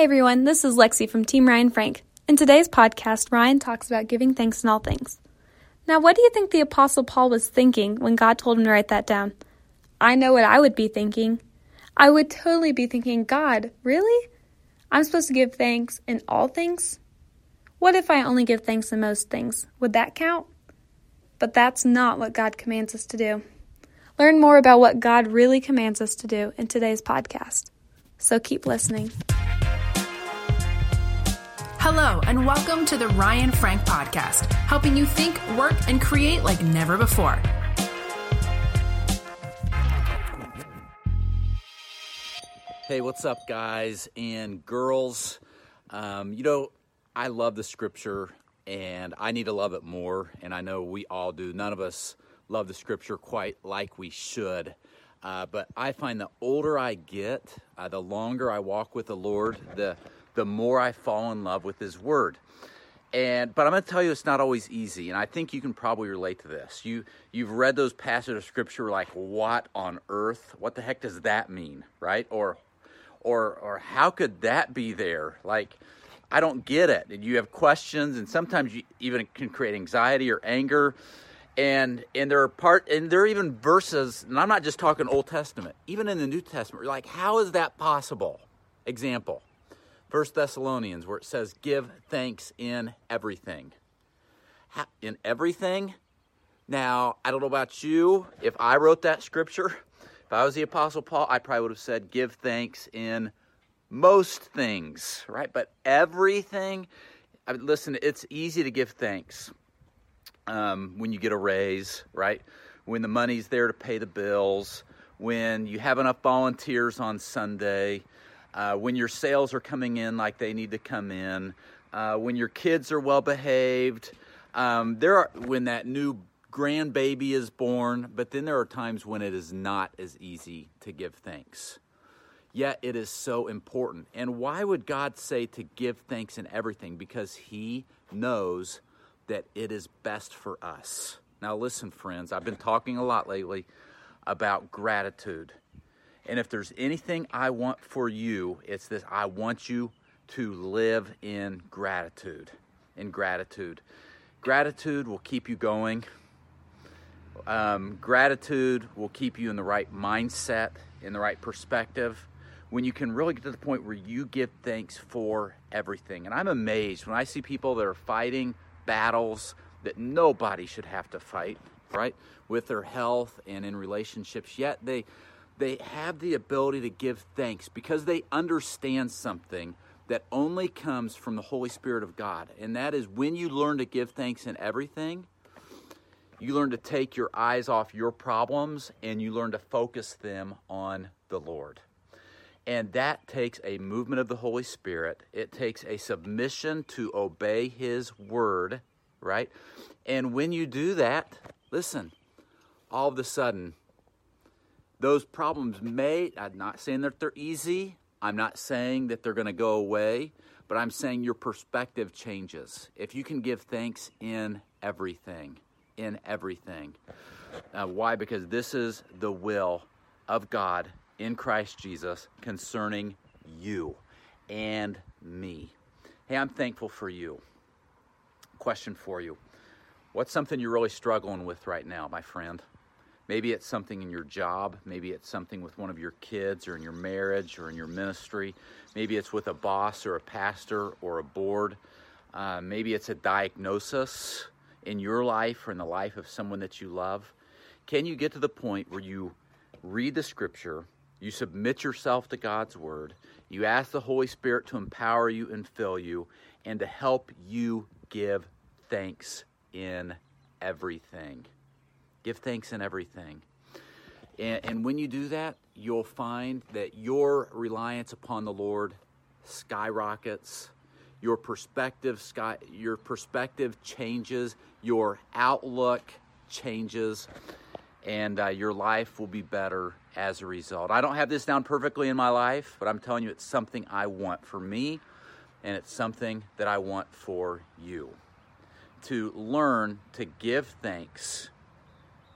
Hey everyone, this is Lexi from Team Ryan Frank. In today's podcast, Ryan talks about giving thanks in all things. Now, what do you think the Apostle Paul was thinking when God told him to write that down? I know what I would be thinking. I would totally be thinking, God, really? I'm supposed to give thanks in all things? What if I only give thanks in most things? Would that count? But that's not what God commands us to do. Learn more about what God really commands us to do in today's podcast. So keep listening. Hello, and welcome to the Ryan Frank Podcast, helping you think, work, and create like never before. Hey, what's up, guys and girls? Um, you know, I love the scripture and I need to love it more, and I know we all do. None of us love the scripture quite like we should. Uh, but I find the older I get, uh, the longer I walk with the Lord, the the more I fall in love with His Word. And but I'm going to tell you, it's not always easy, and I think you can probably relate to this. You you've read those passages of Scripture, like what on earth? What the heck does that mean, right? Or or or how could that be there? Like I don't get it. And you have questions, and sometimes you even can create anxiety or anger and and there are part and there are even verses and i'm not just talking old testament even in the new testament you're like how is that possible example first thessalonians where it says give thanks in everything. In everything? Now i don't know about you. If i wrote that scripture if i was the apostle paul i probably would have said give thanks in most things right? But everything I mean, listen it's easy to give thanks um, when you get a raise, right? When the money's there to pay the bills, when you have enough volunteers on Sunday, uh, when your sales are coming in like they need to come in, uh, when your kids are well behaved. Um, there are when that new grandbaby is born, but then there are times when it is not as easy to give thanks. Yet it is so important. And why would God say to give thanks in everything? Because He knows that it is best for us. Now, listen, friends, I've been talking a lot lately about gratitude. And if there's anything I want for you, it's this I want you to live in gratitude. In gratitude. Gratitude will keep you going. Um, gratitude will keep you in the right mindset, in the right perspective, when you can really get to the point where you give thanks for everything. And I'm amazed when I see people that are fighting battles that nobody should have to fight, right? With their health and in relationships, yet they they have the ability to give thanks because they understand something that only comes from the Holy Spirit of God. And that is when you learn to give thanks in everything, you learn to take your eyes off your problems and you learn to focus them on the Lord. And that takes a movement of the Holy Spirit. It takes a submission to obey His word, right? And when you do that, listen, all of a sudden, those problems may, I'm not saying that they're easy, I'm not saying that they're going to go away, but I'm saying your perspective changes. If you can give thanks in everything, in everything. Uh, why? Because this is the will of God in Christ Jesus concerning you and me. Hey, I'm thankful for you. Question for you What's something you're really struggling with right now, my friend? Maybe it's something in your job. Maybe it's something with one of your kids or in your marriage or in your ministry. Maybe it's with a boss or a pastor or a board. Uh, maybe it's a diagnosis in your life or in the life of someone that you love. Can you get to the point where you read the scripture you submit yourself to God's word. You ask the Holy Spirit to empower you and fill you and to help you give thanks in everything. Give thanks in everything. And, and, when you do that, you'll find that your reliance upon the Lord skyrockets. Your perspective sky, your perspective changes. Your outlook changes and uh, your life will be better as a result. I don't have this down perfectly in my life, but I'm telling you, it's something I want for me, and it's something that I want for you. To learn to give thanks